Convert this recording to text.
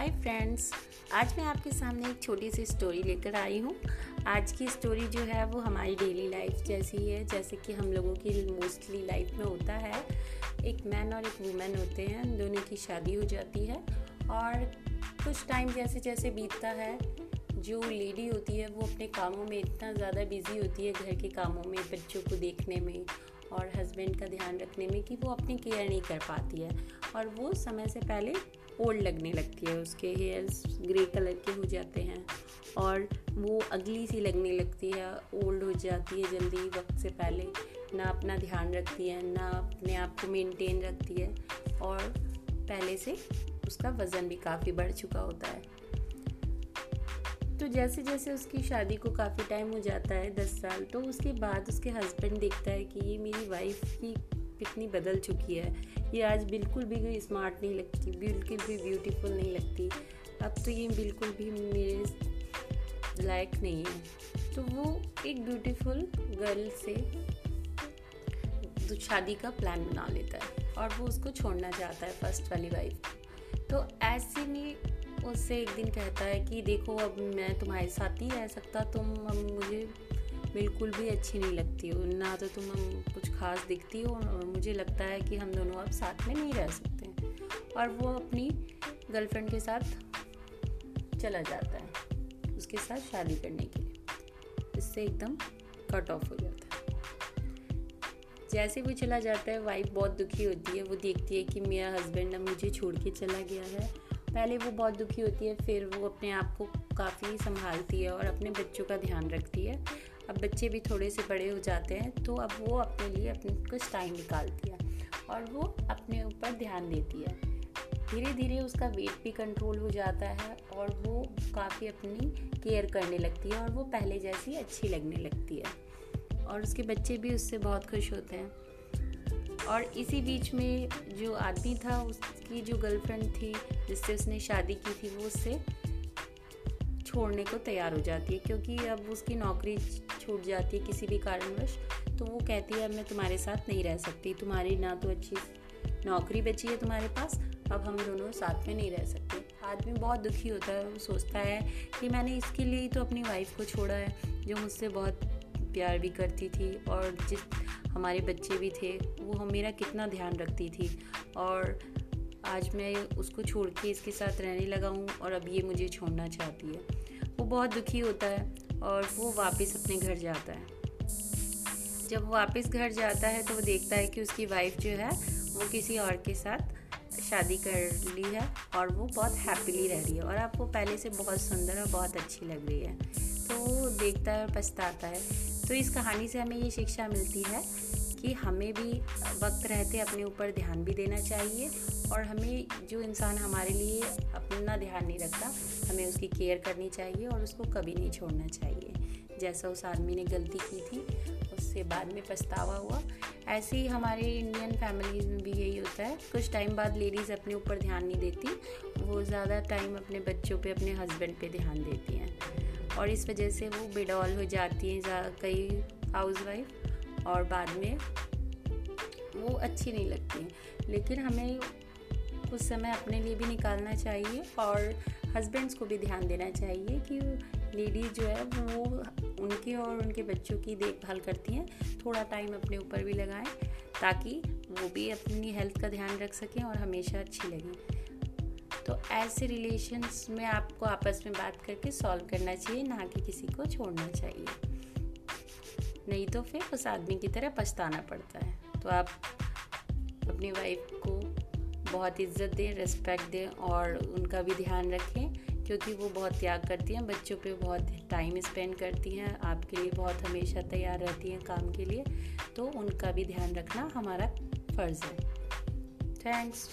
Hi friends आज मैं आपके सामने एक छोटी सी स्टोरी लेकर आई हूँ। आज की स्टोरी जो है वो हमारी डेली लाइफ जैसी है, जैसे कि हम लोगों की मोस्टली लाइफ में होता है। एक मैन और एक वुमेन होते हैं, दोनों की शादी हो जाती है और कुछ टाइम जैसे जैसे बीतता है, जो लेडी होती है वो अपने कामों में इतना ज़्यादा बिज़ी होती है, घर के कामों में, बच्चों को देखने में और हस्बैंड का ध्यान रखने में कि वो अपनी केयर नहीं कर पाती है। और वो समय से पहले ओल्ड लगने लगती है, उसके हेयर्स ग्रे कलर के हो जाते हैं और वो अगली सी लगने लगती है ओल्ड हो जाती है जल्दी वक्त से पहले। ना अपना ध्यान रखती है, ना अपने आप को मेंटेन रखती है और पहले से उसका वज़न भी काफ़ी बढ़ चुका होता है। तो जैसे जैसे उसकी शादी को काफ़ी टाइम हो जाता है, दस साल तो उसके बाद उसके हस्बैंड देखता है कि ये मेरी वाइफ की कितनी बदल चुकी है। ये आज बिल्कुल भी स्मार्ट नहीं लगती, बिल्कुल भी ब्यूटीफुल नहीं लगती। अब तो ये बिल्कुल भी मेरे लायक नहीं है। तो वो एक ब्यूटीफुल गर्ल से शादी का प्लान बना लेता है और वो उसको छोड़ना चाहता है फ़र्स्ट वाली वाइफ तो ऐसे में उससे एक दिन कहता है कि, देखो, अब मैं तुम्हारे साथ नहीं रह सकता, तुम, अब मुझे बिल्कुल भी अच्छी नहीं लगती हो। ना तो तुम कुछ खास दिखती हो और मुझे लगता है कि हम दोनों अब साथ में नहीं रह सकते। और वो अपनी गर्लफ्रेंड के साथ चला जाता है, उसके साथ शादी करने के लिए। इससे एकदम कट ऑफ़ हो जाता है। जैसे वो चला जाता है वाइफ बहुत दुखी होती है। वो देखती है कि मेरा हस्बैंड अब मुझे छोड़ के चला गया है। पहले वो बहुत दुखी होती है, फिर वो अपने आप को काफ़ी संभालती है और अपने बच्चों का ध्यान रखती है। अब बच्चे भी थोड़े से बड़े हो जाते हैं तो अब वो अपने लिए अपने कुछ टाइम निकालती है और वो अपने ऊपर ध्यान देती है। धीरे धीरे उसका वेट भी कंट्रोल हो जाता है और वो काफ़ी अपनी केयर करने लगती है और वो पहले जैसी अच्छी लगने लगती है। और उसके बच्चे भी उससे बहुत खुश होते हैं। और इसी बीच में जो आदमी था, उसकी जो गर्लफ्रेंड थी, जिससे उसने शादी की थी, वो उससे छोड़ने को तैयार हो जाती है, क्योंकि अब उसकी नौकरी छूट जाती है किसी भी कारणवश तो वो कहती है, अब मैं तुम्हारे साथ नहीं रह सकती। तुम्हारी ना तो अच्छी नौकरी बची है तुम्हारे पास, अब हम दोनों साथ में नहीं रह सकते। आदमी बहुत दुखी होता है, वो सोचता है कि मैंने इसके लिए ही तो अपनी वाइफ को छोड़ा है, जो मुझसे बहुत प्यार भी करती थी और जिस हमारे बच्चे भी थे, वो हम मेरा कितना ध्यान रखती थी। और आज मैं उसको छोड़ के इसके साथ रहने लगा हूँ और अब ये मुझे छोड़ना चाहती है। वो बहुत दुखी होता है और वो वापस अपने घर जाता है। जब वो वापस घर जाता है तो वो देखता है कि उसकी वाइफ जो है, वो किसी और के साथ शादी कर ली है और वो बहुत हैप्पीली रह रही है। और आपको पहले से बहुत सुंदर और बहुत अच्छी लग रही है। तो वो देखता है और पछताता है। तो इस कहानी से हमें ये शिक्षा मिलती है कि हमें भी वक्त रहते अपने ऊपर ध्यान भी देना चाहिए और हमें जो इंसान हमारे लिए अपना ध्यान नहीं रखता, हमें उसकी केयर करनी चाहिए और उसको कभी नहीं छोड़ना चाहिए। जैसा उस आदमी ने गलती की थी, उससे बाद में पछतावा हुआ। ऐसे ही हमारे इंडियन फैमिलीज़ में भी यही होता है। कुछ टाइम बाद लेडीज़ अपने ऊपर ध्यान नहीं देती, वो ज़्यादा टाइम अपने बच्चों पे, अपने हस्बैंड पे ध्यान देती हैं। और इस वजह से वो बेडॉल हो जाती हैं कई हाउस वाइफ और बाद में वो अच्छी नहीं लगती। लेकिन हमें कुछ समय अपने लिए भी निकालना चाहिए और हस्बैंड्स को भी ध्यान देना चाहिए कि लेडीज़ जो है वो उनके और उनके बच्चों की देखभाल करती हैं। थोड़ा टाइम अपने ऊपर भी लगाएँ ताकि वो भी अपनी हेल्थ का ध्यान रख सकें और हमेशा अच्छी लगें। तो ऐसे रिलेशंस में आपको आपस में बात करके सॉल्व करना चाहिए, ना कि किसी को छोड़ना चाहिए। नहीं तो फिर उस आदमी की तरह पछताना पड़ता है। तो आप अपनी वाइफ को बहुत इज़्ज़त दें रिस्पेक्ट दें और उनका भी ध्यान रखें, क्योंकि वो बहुत त्याग करती हैं, बच्चों पे बहुत टाइम स्पेंड करती हैं, आपके लिए बहुत हमेशा तैयार रहती हैं काम के लिए। तो उनका भी ध्यान रखना हमारा फ़र्ज़ है। थैंक्स